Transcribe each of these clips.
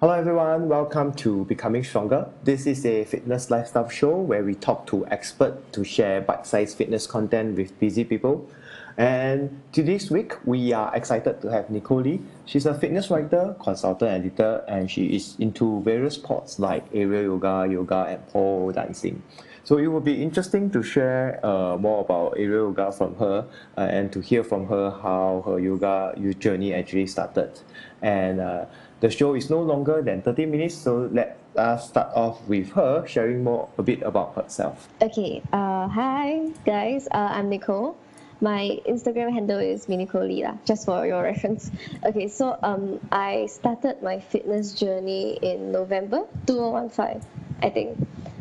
Hello, everyone. Welcome to Becoming Stronger. This is a fitness lifestyle show where we talk to experts to share bite sized fitness content with busy people. And to this week, we are excited to have Nicole Lee. She's a fitness writer, consultant, editor, and she is into various sports like aerial yoga, yoga, and pole dancing. So it will be interesting to share uh, more about aerial yoga from her uh, and to hear from her how her yoga journey actually started. And uh, the show is no longer than 30 minutes, so let us start off with her sharing more a bit about herself. Okay, uh, hi guys, uh, I'm Nicole. My Instagram handle is Minicolila, just for your reference. Okay, so um, I started my fitness journey in November 2015, I think.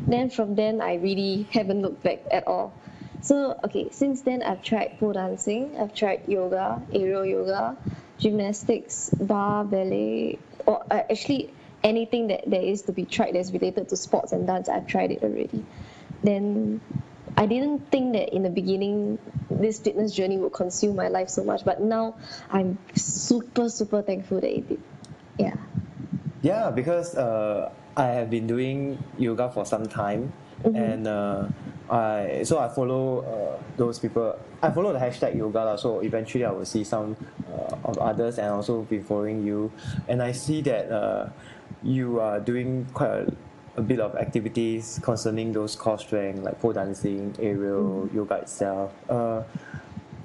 Then from then, I really haven't looked back at all. So, okay, since then, I've tried pole dancing, I've tried yoga, aerial yoga, gymnastics, bar, ballet, or uh, actually anything that there is to be tried that's related to sports and dance, I've tried it already. Then I didn't think that in the beginning this fitness journey would consume my life so much, but now I'm super, super thankful that it did. Yeah. Yeah, because uh, I have been doing yoga for some time, mm-hmm. and uh, I so I follow uh, those people. I follow the hashtag yoga lah, so eventually I will see some uh, of others and also be following you, and I see that uh, you are doing quite a, a bit of activities concerning those core strength like pole dancing, aerial mm-hmm. yoga itself. Uh,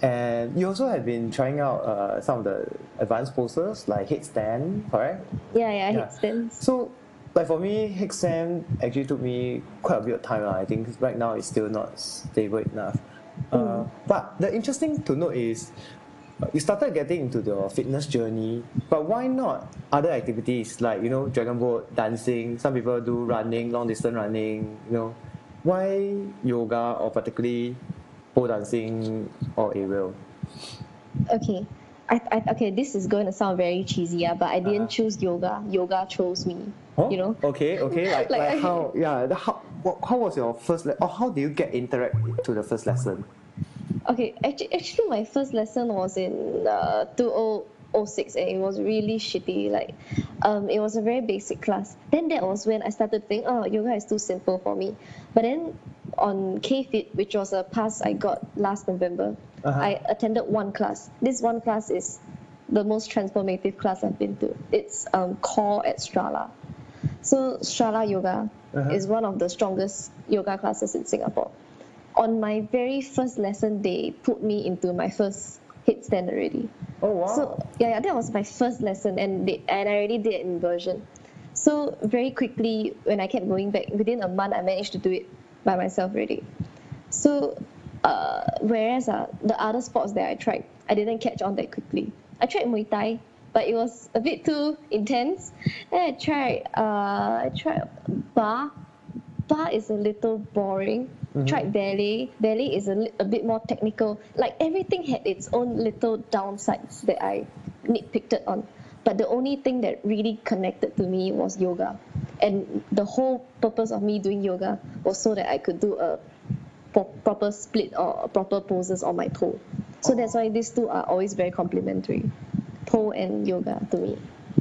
and you also have been trying out uh, some of the advanced poses like headstand, correct? Yeah, yeah, yeah. headstands. So like for me, headstand actually took me quite a bit of time. I think right now it's still not stable enough. Uh, mm. But the interesting to note is you started getting into the fitness journey, but why not other activities like you know dragon boat, dancing? Some people do running, long distance running. You know, why yoga or particularly pole dancing or aerial? Okay. I, I, okay, this is going to sound very cheesy, yeah, but I didn't uh-huh. choose yoga. Yoga chose me. Oh, you know. Okay, okay. Like, like, like how? Yeah. How? What, How was your first? Le- or how did you get interact to the first lesson? Okay, actually, actually, my first lesson was in uh, 2006 and it was really shitty. Like, um, it was a very basic class. Then that was when I started to think, oh, yoga is too simple for me. But then on K-Fit, which was a pass I got last November, uh-huh. I attended one class. This one class is the most transformative class I've been to. It's um, core at Strala. So Strala Yoga uh-huh. is one of the strongest yoga classes in Singapore. On my very first lesson, they put me into my first headstand already. Oh wow! So yeah, yeah, that was my first lesson, and they, and I already did inversion. So very quickly, when I kept going back, within a month, I managed to do it by myself already. So uh, whereas uh, the other sports that I tried, I didn't catch on that quickly. I tried Muay Thai, but it was a bit too intense. And I tried, uh, I tried barre. Barre is a little boring. Mm-hmm. Tried ballet. Ballet is a, a bit more technical. Like everything had its own little downsides that I nitpicked on. But the only thing that really connected to me was yoga. And the whole purpose of me doing yoga was so that I could do a proper split or proper poses on my toe. So that's why these two are always very complementary pole and yoga to me.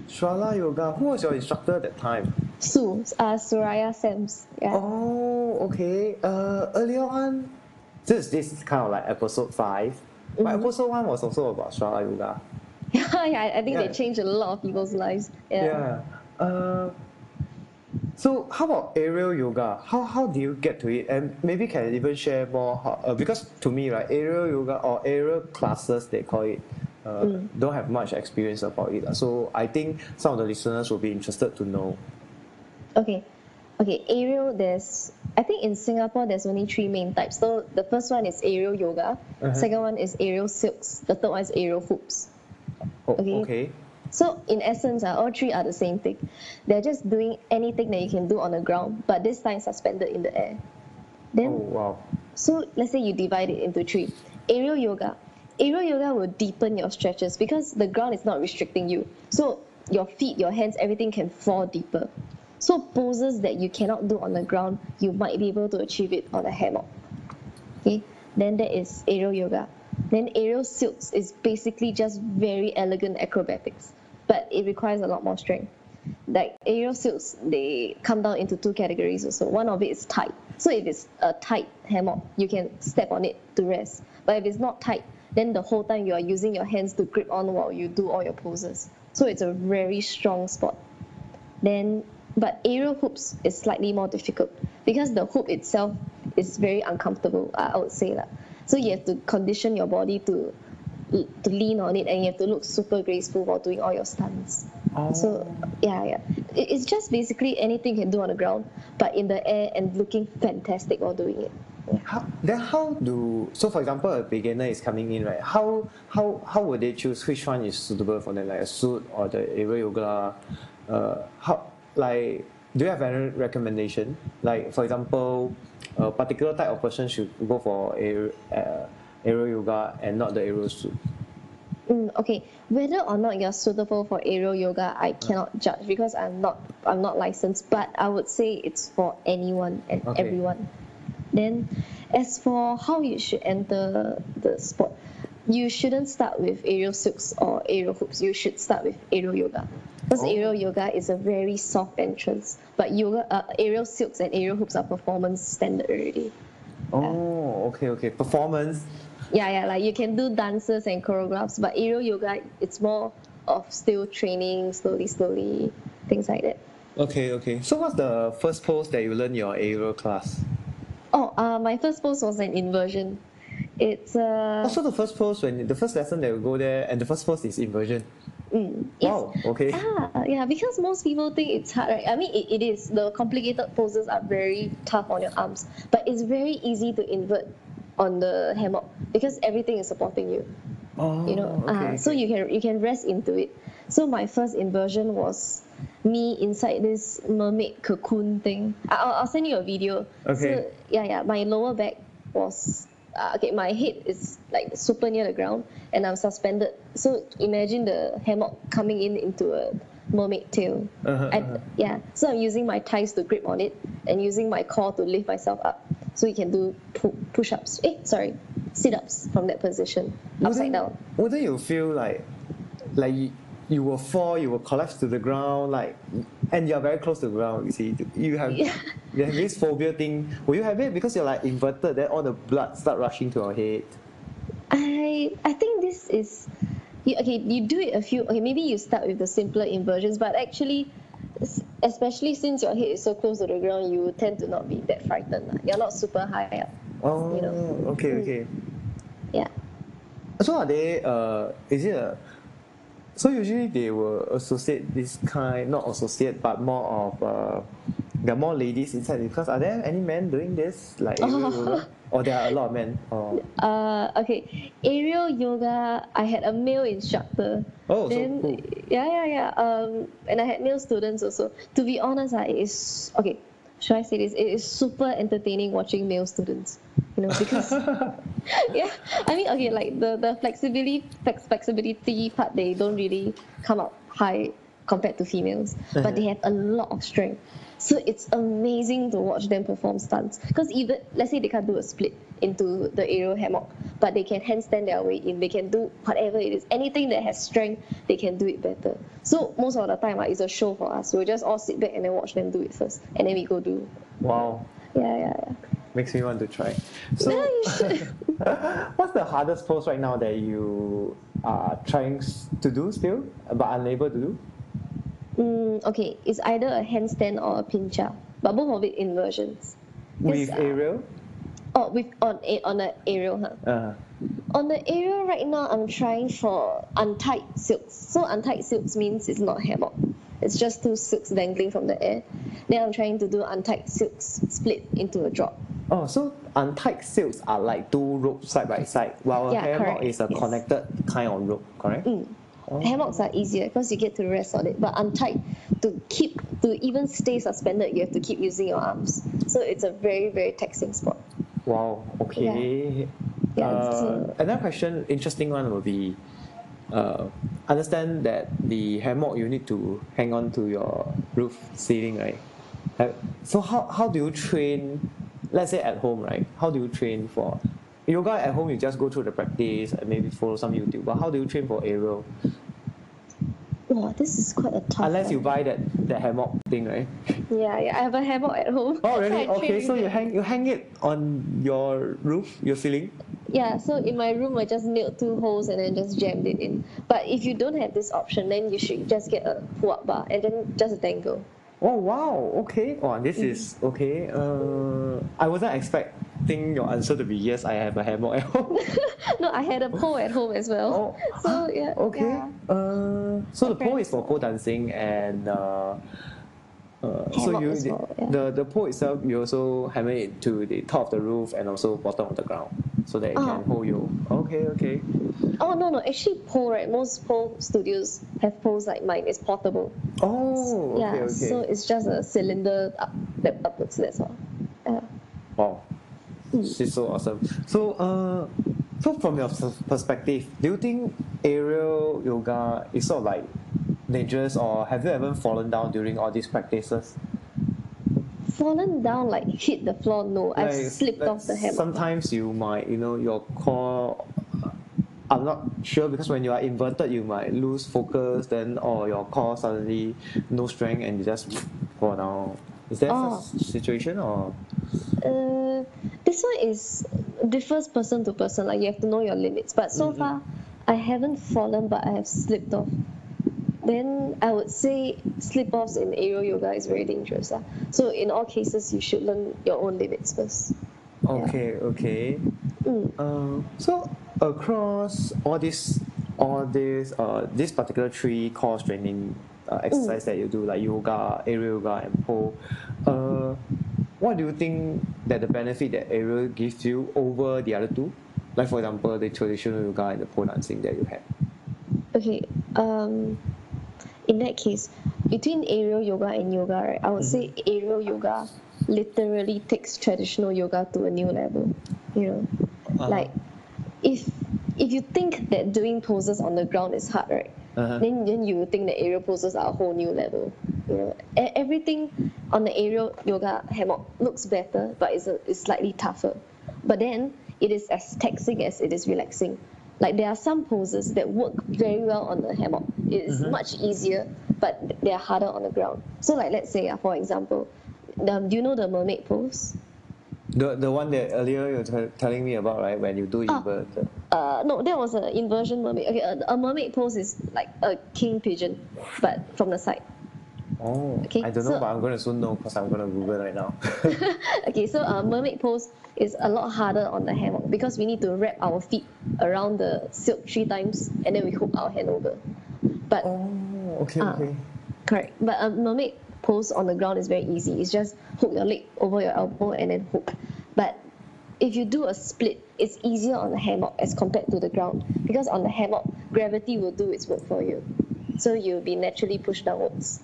Strala Yoga. Who was your instructor at that time? Sue, uh, Suraya Sams. Yeah. Oh, okay. Uh, earlier on, this this is kind of like episode 5 mm-hmm. But episode one was also about Strala Yoga. yeah, yeah, I think yeah. they changed a lot of people's lives. Yeah. yeah. Uh, so how about aerial yoga? How how do you get to it? And maybe can even share more how, uh, because to me, right, aerial yoga or aerial classes they call it uh, mm. don't have much experience about it. So I think some of the listeners will be interested to know. Okay. Okay, aerial, there's, I think in Singapore, there's only three main types. So the first one is aerial yoga, uh-huh. second one is aerial silks, the third one is aerial hoops. Oh, okay. okay. So in essence, uh, all three are the same thing. They're just doing anything that you can do on the ground, but this time suspended in the air. Then, oh, wow. So let's say you divide it into three. Aerial yoga, aerial yoga will deepen your stretches because the ground is not restricting you. So your feet, your hands, everything can fall deeper. So poses that you cannot do on the ground, you might be able to achieve it on a hammock. Okay, then there is aerial yoga. Then aerial silks is basically just very elegant acrobatics, but it requires a lot more strength. like aerial silks, they come down into two categories also. One of it is tight. So if it's a tight hammock, you can step on it to rest. But if it's not tight, then the whole time you are using your hands to grip on while you do all your poses. So it's a very strong spot. Then, but aerial hoops is slightly more difficult because the hoop itself is very uncomfortable, I would say. That. So you have to condition your body to to lean on it and you have to look super graceful while doing all your stunts. Oh. So yeah, yeah. It, it's just basically anything you can do on the ground, but in the air and looking fantastic while doing it. How, then how do so for example a beginner is coming in right how how how would they choose which one is suitable for them like a suit or the aerial yoga uh, how like do you have any recommendation like for example a particular type of person should go for aerial, uh, aerial yoga and not the aerial suit Mm, okay, whether or not you're suitable for aerial yoga, I cannot judge because I'm not I'm not licensed. But I would say it's for anyone and Okay. everyone. Then, as for how you should enter the sport, you shouldn't start with aerial silks or aerial hoops. You should start with aerial yoga, because Oh. aerial yoga is a very soft entrance. But yoga, uh, aerial silks and aerial hoops are performance standard already. oh okay okay performance Yeah, yeah, like you can do dances and choreographs, but aerial yoga, it's more of still training slowly, slowly, things like that. okay okay so what's the first pose that you learn in your aerial class Oh, uh, my first pose was an inversion. It's uh, also the first pose when the first lesson they will go there and the first pose is inversion mm, wow okay Ah, yeah, because most people think it's hard, right? I mean, it, it is. The complicated poses are very tough on your arms, but it's very easy to invert on the hammock because everything is supporting you. oh you know okay, uh, so you can you can rest into it. So my first inversion was me inside this mermaid cocoon thing. I- I'll, I'll send you a video. Okay. so yeah yeah my lower back was uh, okay my head is like super near the ground and I'm suspended. So imagine the hammock coming in into a mermaid tail Uh-huh, I, uh-huh. yeah so I'm using my thighs to grip on it and using my core to lift myself up so you can do pu- push-ups eh sorry sit-ups from that position upside wouldn't, down Wouldn't you feel like like you, you will fall, you will collapse to the ground, like and you're very close to the ground, you see. You have Yeah. you have this phobia thing. Will you have it because you're like inverted, then all the blood start rushing to your head? I I think this is you, okay. You do it a few. Okay, maybe you start with the simpler inversions, but actually, especially since your head is so close to the ground, you tend to not be that frightened. lah. You're not super high up. Oh You know. okay, Mm. okay. Yeah. So are they uh is it a so usually they will associate this kind not associate but more of uh there are more ladies inside because are there any men doing this like aerial yoga? or there are a lot of men or Uh, okay. Aerial yoga. I had a male instructor. Oh, so cool. Yeah, yeah, yeah. Um, and I had male students also. To be honest, ah, it is okay. Should I say this? It is super entertaining watching male students. You know, because yeah, I mean, okay, like the the flexibility flex, flexibility part, they don't really come up high compared to females, but they have a lot of strength. So it's amazing to watch them perform stunts. Because even let's say they can't do a split into the aerial hammock, but they can handstand their way in. They can do whatever it is. Anything that has strength, they can do it better. So most of the time, ah, it's a show for us. We'll just all sit back and then watch them do it first, and then we go do. wow Yeah, yeah, yeah. makes me want to try so Yeah, you should. what's the hardest pose right now that you are trying to do still but unable to do Mm, okay, it's either a handstand or a pincha, but both of it inversions. with uh, aerial Oh, with on a on the aerial, huh? uh, On the aerial right now, I'm trying for untied silks. So untied silks means it's not hammock. It's just two silks dangling from the air. Then I'm trying to do untied silks split into a drop. Oh, so untied silks are like two ropes side by side, while a Yeah, hammock correct. is a Yes. connected kind of rope, correct? Mm. Oh. Hammocks are easier because you get to rest on it. But untied, to keep to even stay suspended, you have to keep using your arms. So it's a very very taxing sport. Wow. Okay. Yeah, Uh, so- another question, interesting one will be, uh, understand that the hammock you need to hang on to your roof ceiling, right? So how how do you train? Let's say at home, right? How do you train for yoga at home? You just go through the practice and maybe follow some YouTube. But how do you train for aerial? Wow, this is quite a tough Unless you buy that, that hammock thing, right? Yeah, yeah, I have a hammock at home. Oh really? I train Okay, so you hang you hang it on your roof, your ceiling? Yeah, so in my room, I just nailed two holes and then just jammed it in. But if you don't have this option, then you should just get a pull-up bar and then just a dangle. Oh wow, okay. Oh this Mm. is okay. Uh I wasn't expecting your answer to be yes, I have a hammock at home. no, I had a pole at home as well. Oh, So yeah. Okay. yeah. Uh, so the pole is for pole. pole dancing and uh, uh, so you well, yeah. the the pole itself you also hammer it to the top of the roof and also bottom of the ground so that it Oh. can hold you. Okay, okay. Oh no no, actually pole right. Most pole studios have poles like mine. It's portable. Oh, okay, yeah. okay. So it's just a cylinder up that upwards. That's all. Yeah. Wow, is so awesome. So, uh, so from your perspective, do you think aerial yoga is sort of like dangerous, or have you ever fallen down during all these practices? Fallen down like hit the floor. No, I've Like, slipped like off the hammock. Sometimes you might, you know, your core. I'm not sure because when you are inverted, you might lose focus, then or your core suddenly no strength and you just fall down. Is that Oh. such situation or? Uh, this one is differs person to person. Like you have to know your limits. But so Mhm. far, I haven't fallen, but I have slipped off. Then I would say slip offs in aerial yoga is very dangerous. ah. So in all cases, you should learn your own limits first. Okay, okay. Mm. Um, so across all this, all this, uh, this particular three core training uh, exercise that you do, like yoga, aerial yoga, and pole, uh, what do you think that the benefit that aerial gives you over the other two? Like for example, the traditional yoga and the pole dancing that you had. Okay. Um, in that case, between aerial yoga and yoga, right, I would say aerial yoga literally takes traditional yoga to a new level. You know, Uh-huh. like if if you think that doing poses on the ground is hard, right? Uh-huh. Then then you think that aerial poses are a whole new level. You know, everything on the aerial yoga hammock looks better, but it's a, it's slightly tougher. But then it is as taxing as it is relaxing. Like there are some poses that work very well on the hammock. It is much easier, but they are harder on the ground. So like let's say, uh, for example, um, do you know the mermaid pose? The, the one that earlier you were t- telling me about, right? When you do Ah. Uh, no, that was an inversion mermaid. Okay, a, a mermaid pose is like a king pigeon, but from the side. Oh, Okay, I don't know, so- but I'm going to soon know because I'm going to Google right now. Okay, so a mermaid pose is a lot harder on the hammock because we need to wrap our feet around the silk three times and then we hook our hand over. But oh, okay, Ah. okay. correct. But a mermaid pose on the ground is very easy. It's just hook your leg over your elbow and then hook. But if you do a split, it's easier on the hammock as compared to the ground because on the hammock, gravity will do its work for you. So you'll be naturally pushed downwards.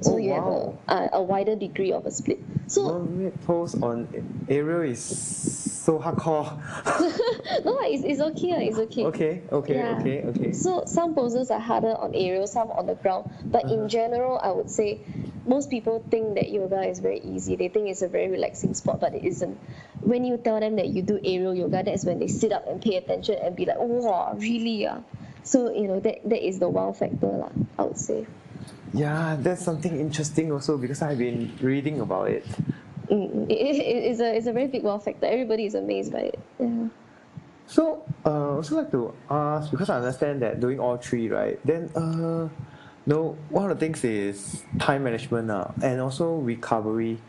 So Oh, you have a, a, a wider degree of a split. So Mermaid pose on aerial is so hardcore. no, it's, it's okay. It's okay. okay, okay, Yeah. okay, okay. So some poses are harder on aerial, some on the ground. But Uh-huh. in general, I would say most people think that yoga is very easy. They think it's a very relaxing sport, but it isn't. When you tell them that you do aerial yoga, that's when they sit up and pay attention and be like, "Wow, really? Ah?" So you know that that is the wow factor, lah. I would say. Yeah, that's something interesting also because I've been reading about it. Mm, it, it, it's a it's a very big wow factor. Everybody is amazed by it. Yeah. So, uh, also like to ask because I understand that doing all three, right? Then, uh, no, one of the things is time management, uh, and also recovery.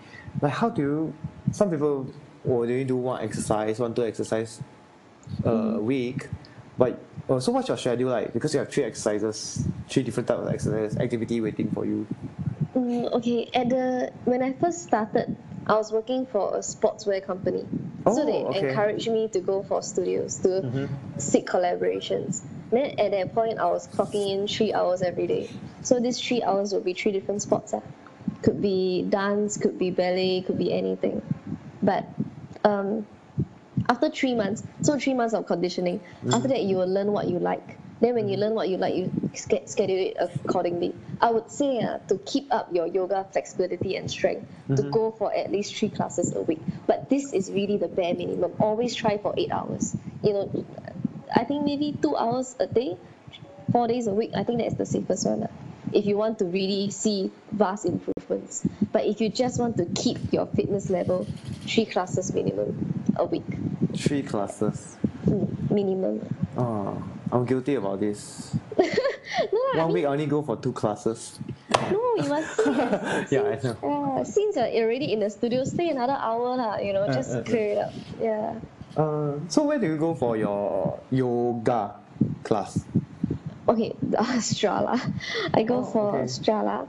Like, how do you? Some people will only do one exercise, one two exercise uh, a week, but uh, so what's your schedule like? Because you have three exercises, three different types of exercise activity waiting for you. Mm, okay, at the when I first started, I was working for a sportswear company. so Oh, they okay. encouraged me to go for studios to Mhm. seek collaborations. Then at that point, I was clocking in three hours every day. So these three hours would be three different sports. ah. Could be dance, could be ballet, could be anything. But um, after three months, so three months of conditioning, mm. after that you will learn what you like. Then when you learn what you like, you schedule it accordingly. I would say uh, to keep up your yoga flexibility and strength, to mm-hmm. go for at least three classes a week. But this is really the bare minimum. Always try for eight hours. You know, I think maybe two hours a day four days a week, I think that's the safest one. lah. If you want to really see vast improvements. But if you just want to keep your fitness level, three classes minimum a week. Three classes. Mm, minimum. Oh, I'm guilty about this. No, I One mean, week I only go for two classes. no, you must. Yeah, I know. Yeah, since you're already in the studio, stay another hour, lah. You know, Uh, just uh, uh. clear it up. Yeah. Uh, so where do you go for your yoga class? Okay, Strala. I go Oh, for okay. Strala.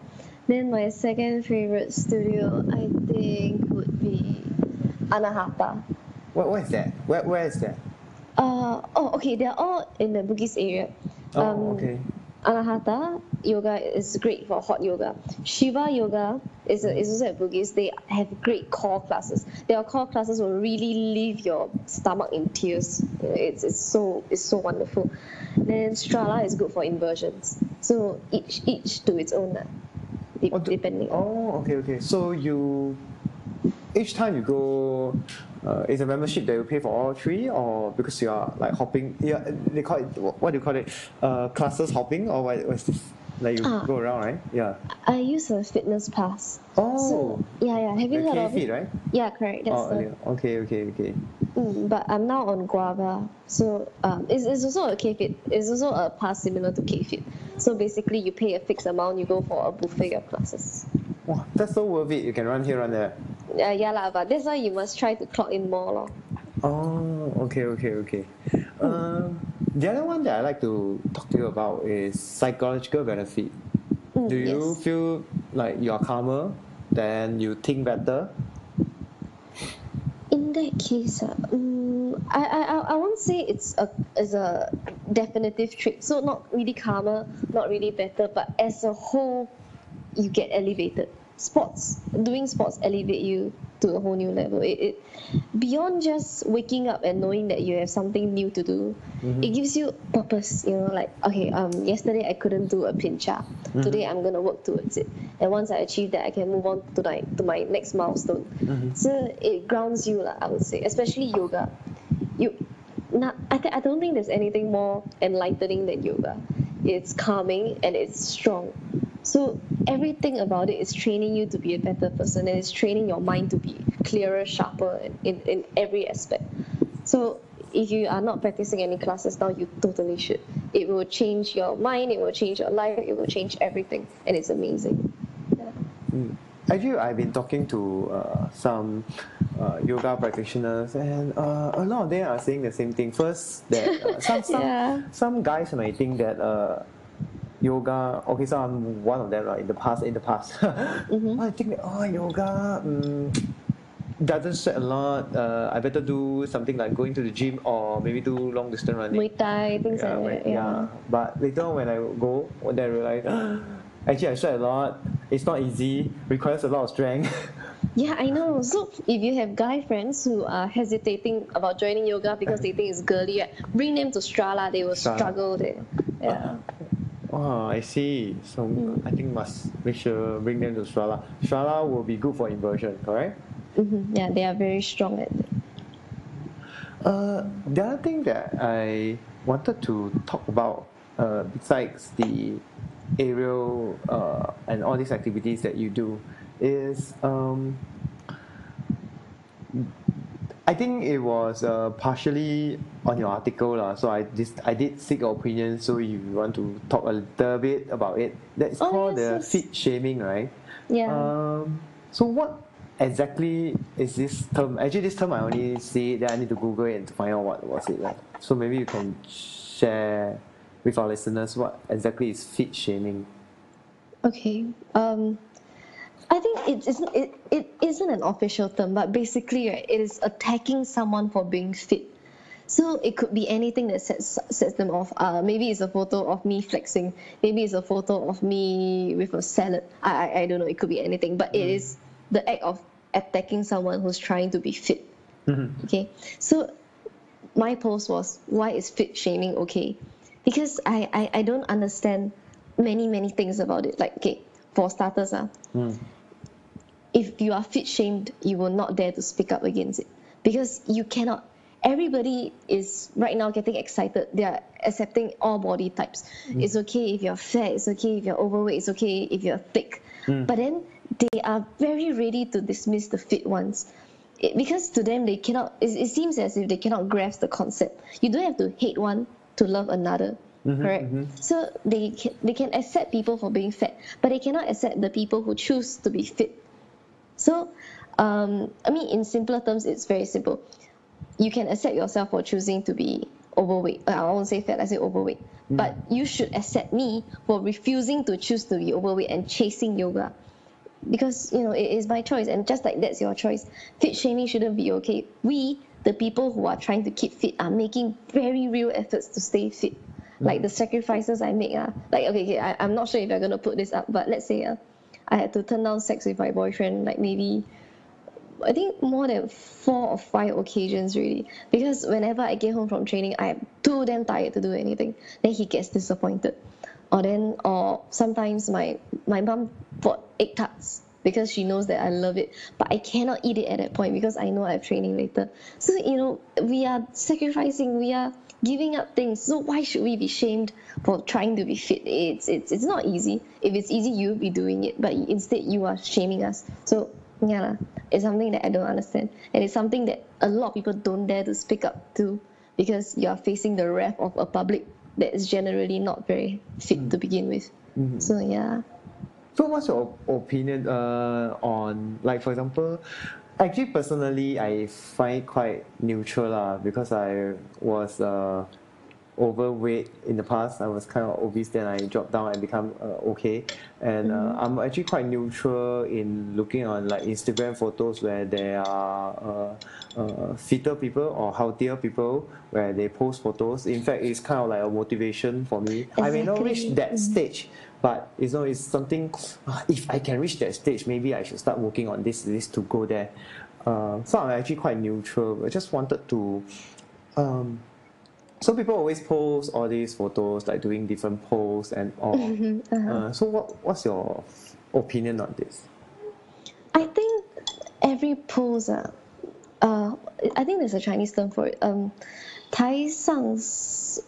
Then my second favorite studio, I think, would be Anahata. What, is that? Where, where is that? Uh, oh, okay, they're all in the Bugis area. Oh, Um, okay. Anahata yoga is great for hot yoga. Shiva yoga is, a, is also at Bugis. They have great core classes. Their core classes will really leave your stomach in tears. It's, it's so it's so wonderful. Then Strala is good for inversions. So each each to its own, de- Oh, depending. Oh, okay, okay. So you each time you go, uh, is a membership that you pay for all three, or because you are like hopping? Yeah, they call it what do you call it? Uh, classes hopping, or what? What's this? Like you Ah. go around, right? Yeah. I use a fitness pass. Oh, So, yeah, yeah. Have you the heard K of it? right? Yeah, correct. That's Oh, the okay, okay, okay. Mm, but I'm now on Guava, so um, it's, it's also a K-Fit. It's also a pass similar to K-Fit. So basically, you pay a fixed amount, you go for a buffet of classes. Wow, that's so worth it. You can run here, run there. Uh, yeah, lah, but that's why you must try to clock in more. Lor. Oh, okay, okay, okay. Um, the other one that I like to talk to you about is psychological benefit. Mm, Do you yes. feel like you are calmer? Then you think better? In that case, uh, um, I, I, I- won't say it's a, it's a definitive trick. So not really calmer, not really better, but as a whole, you get elevated. Sports, doing sports elevate you to a whole new level. It, it beyond just waking up and knowing that you have something new to do, mm-hmm. it gives you purpose. You know, like okay, um, yesterday I couldn't do a pincha. Mm-hmm. Today I'm gonna work towards it, and once I achieve that, I can move on to my to my next milestone. Mm-hmm. So it grounds you, lah. I would say, especially yoga. You, not, I, th- I don't think there's anything more enlightening than yoga. It's calming and it's strong. So everything about it is training you to be a better person and it's training your mind to be clearer, sharper in, in, every aspect. So if you are not practicing any classes now, you totally should. It will change your mind, it will change your life, it will change everything, and it's amazing. Mm. Actually, I've been talking to uh, some uh, yoga practitioners, and uh, a lot of them are saying the same thing. First, that uh, some some, Yeah. some guys might think that uh, yoga. Okay, so I'm one of them. Right, in the past, in the past, I think oh yoga. Um, doesn't sweat a lot. Uh, I better do something like going to the gym or maybe do long distance running. Muay Thai, things yeah, like when- that. yeah. But later on when I go, then I realize, actually I sweat a lot. It's not easy. Requires a lot of strength. Yeah, I know. So if you have guy friends who are hesitating about joining yoga because they think it's girly, bring them to Strala. They will struggle there. Yeah. Oh, I see. So I think must make sure bring them to Strala. Strala will be good for inversion, correct? hmm Yeah, they are very strong at it. Uh, the other thing that I wanted to talk about, uh, besides the aerial uh, and all these activities that you do, is um, I think it was uh, partially on your article lah. So I this I did seek your opinion. So you want to talk a little bit about it. That's Oh, called the yes, yes. fit shaming, right? Yeah. Um, so what exactly is this term? Actually, this term I only see then I need to Google it and to find out what was it like. So maybe you can share with our listeners what exactly is fit shaming. Okay. Um, I think it isn't it, it isn't an official term, but basically, right, it is attacking someone for being fit. So it could be anything that sets sets them off. Uh, maybe it's a photo of me flexing. Maybe it's a photo of me with a salad. I I, I don't know. It could be anything, but it is the act of attacking someone who's trying to be fit. Okay. So my post was why is fit shaming okay? Because I, I, I don't understand many, many things about it. Like, okay, for starters, uh, if you are fit shamed, you will not dare to speak up against it. Because you cannot everybody is right now getting excited. They are accepting all body types. Mm. It's okay if you're fat. It's okay if you're overweight. It's okay if you're thick. Mm. But then they are very ready to dismiss the fit ones. It, because to them they cannot it, it seems as if they cannot grasp the concept you don't have to hate one to love another mm-hmm, correct mm-hmm. so they can, they can accept people for being fat but they cannot accept the people who choose to be fit so um, i mean in simpler terms it's very simple you can accept yourself for choosing to be overweight. Uh, i won't say fat i say overweight. But you should accept me for refusing to choose to be overweight and chasing yoga. Because you know it is my choice and just like that's your choice fit shaming shouldn't be okay. We the people who are trying to keep fit are making very real efforts to stay fit. Like the sacrifices i make ah. Like okay, okay I, i'm not sure if you're going to put this up but let's say uh, i had to turn down sex with my boyfriend like maybe I think more than four or five occasions really. Because whenever I get home from training, I'm too damn tired to do anything. Then he gets disappointed. Or then or sometimes my my mom bought egg tarts because she knows that I love it. But I cannot eat it at that point because I know I have training later. So you know, we are sacrificing, we are giving up things. So why should we be shamed for trying to be fit? It's it's it's not easy. If it's easy, you'll be doing it. But instead you are shaming us. So yeah, lah, it's something that I don't understand. And it's something that a lot of people don't dare to speak up to because you are facing the wrath of a public that is generally not very fit to begin with. So yeah. So what's your opinion uh, on like for example actually personally I find it quite neutral lah because I was uh, overweight in the past. I was kind of obese then I dropped down and become uh, okay. And uh, I'm actually quite neutral in looking on like Instagram photos where there are uh, uh, fitter people or healthier people where they post photos. In fact it's kind of like a motivation for me. I may not reach that stage but you know it's something "Ah, if I can reach that stage maybe I should start working on this this to go there. Uh, so I'm actually quite neutral. I just wanted to um, so people always post all these photos like doing different posts and all. Uh, so what what's your opinion on this? I think every pose, uh, uh, I think there's a Chinese term for it. Um, 台上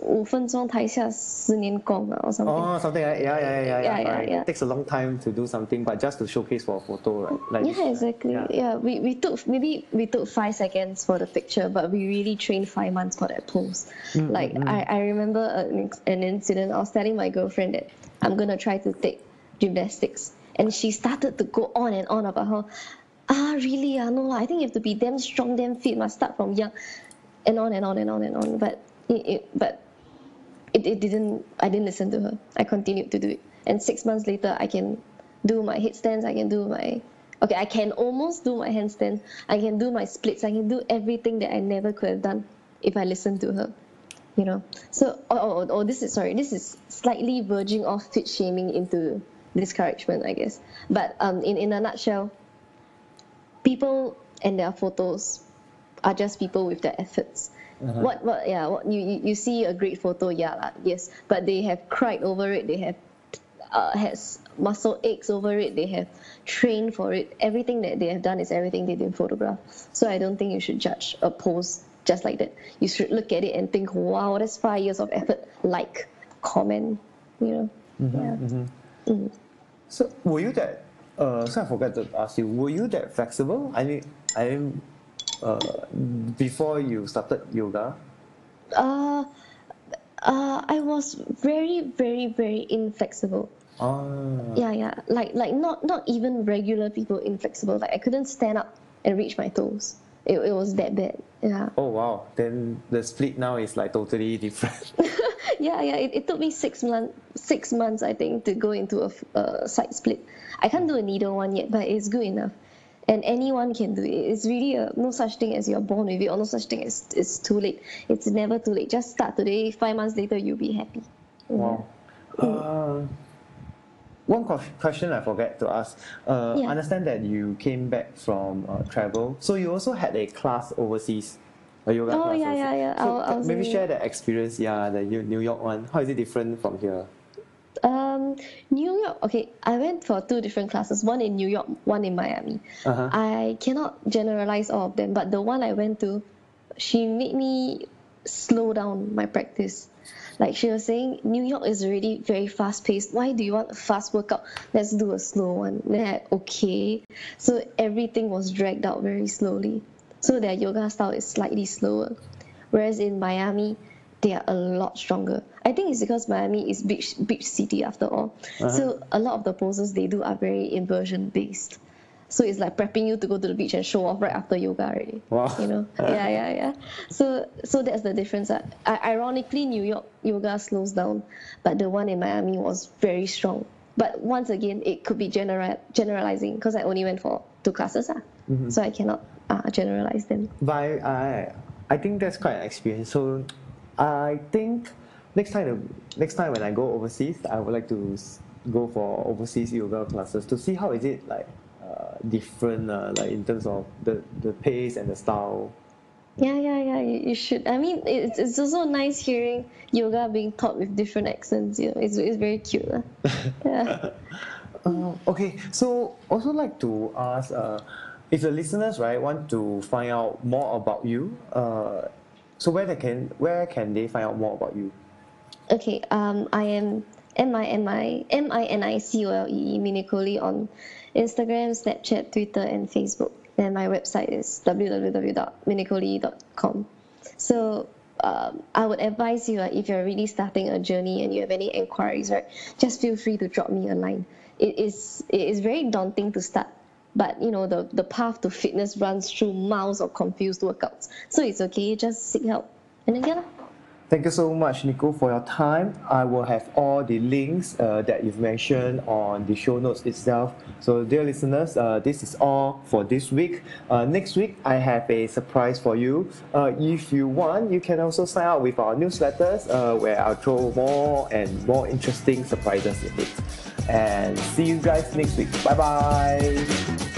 五分钟，台下十年功 uh, or something. oh something like yeah yeah yeah yeah, Yeah, yeah, right. yeah. takes a long time to do something but just to showcase for a photo right like Yeah, exactly. Yeah. Yeah, we, we took maybe we took five seconds for the picture, but we really trained five months for that pose. like I, I remember an, an incident. I was telling my girlfriend that I'm gonna try to take gymnastics, and she started to go on and on about how ah really ah no lah, I think you have to be damn strong, damn fit, must start from young, and on and on and on and on. But it, it but it, it didn't I didn't listen to her. I continued to do it. And six months later I can do my headstands, I can do my okay, I can almost do my handstand, I can do my splits, I can do everything that I never could have done if I listened to her. You know. So oh, oh, oh, oh this is sorry, this is slightly verging off fit shaming into discouragement, I guess. But um in, in a nutshell, people and their photos are just people with their efforts. What what yeah, what you, you see a great photo, yeah, lah, yes. But they have cried over it, they have uh, has muscle aches over it, they have trained for it. Everything that they have done is everything they didn't photograph. So I don't think you should judge a pose just like that. You should look at it and think, wow, that's five years of effort. Like, comment, you know. Yeah. So were you that? Uh, so I forgot to ask you. Were you that flexible? I mean, I uh, before you started yoga. Uh, uh, I was very, very, very inflexible. Ah. Yeah, yeah. Like, like not not even regular people inflexible. Like I couldn't stand up and reach my toes. It, it was that bad. Yeah. Oh wow. Then the split now is like totally different. Yeah, yeah. It, it took me six months, six months I think, to go into a, a side split. I can't do a needle one yet, but it's good enough. And anyone can do it. It's really a, no such thing as you're born with it, or no such thing as it's too late. It's never too late. Just start today. Five months later, you'll be happy. Wow. Uh, one question I forget to ask. Uh, Yeah. Understand that you came back from uh, travel, so you also had a class overseas, a yoga Oh, class. yeah, overseas. yeah, yeah. So I wa- I ca- was maybe share that experience. Yeah, the New York one. How is it different from here? Um, New York. Okay, I went for two different classes. One in New York, one in Miami. Uh-huh. I cannot generalize all of them, but the one I went to, she made me slow down my practice. Like she was saying, New York is already very fast paced. Why do you want a fast workout? Let's do a slow one. Then I, okay. So everything was dragged out very slowly. So their yoga style is slightly slower. Whereas in Miami, they are a lot stronger. I think it's because Miami is beach beach city after all. So a lot of the poses they do are very inversion based. So it's like prepping you to go to the beach and show off right after yoga already. Wow. You know? Yeah, yeah, yeah. So so that's the difference. I, ironically, New York yoga slows down, but the one in Miami was very strong. But once again, it could be general generalizing because I only went for two classes, uh, so I cannot uh, generalize them. But I, I, I think that's quite an experience. So I think next time next time when I go overseas, I would like to go for overseas yoga classes to see how is it like uh, different uh, like in terms of the, the pace and the style. Yeah, yeah, yeah. You, you should. I mean, it's, it's also nice hearing yoga being taught with different accents. You know, it's, it's very cute. Uh. Yeah. Uh, okay, so also like to ask uh, if the listeners right want to find out more about you. Uh, so where they can where can they find out more about you? Okay, um, I am M I N I M I N I C O L E Minicoli on Instagram, Snapchat, Twitter, and Facebook. And my website is www.minicoli.com. So um, I would advise you uh, if you're really starting a journey and you have any inquiries, right, just feel free to drop me a line. It is it is very daunting to start, but you know the the path to fitness runs through miles of confused workouts. So it's okay, just seek help. And then. Thank you so much, Nico, for your time. I will have all the links uh, that you've mentioned on the show notes itself. So, dear listeners, uh, this is all for this week. Uh, next week, I have a surprise for you. Uh, if you want, you can also sign up with our newsletters uh, where I'll throw more and more interesting surprises in it. And see you guys next week. Bye bye.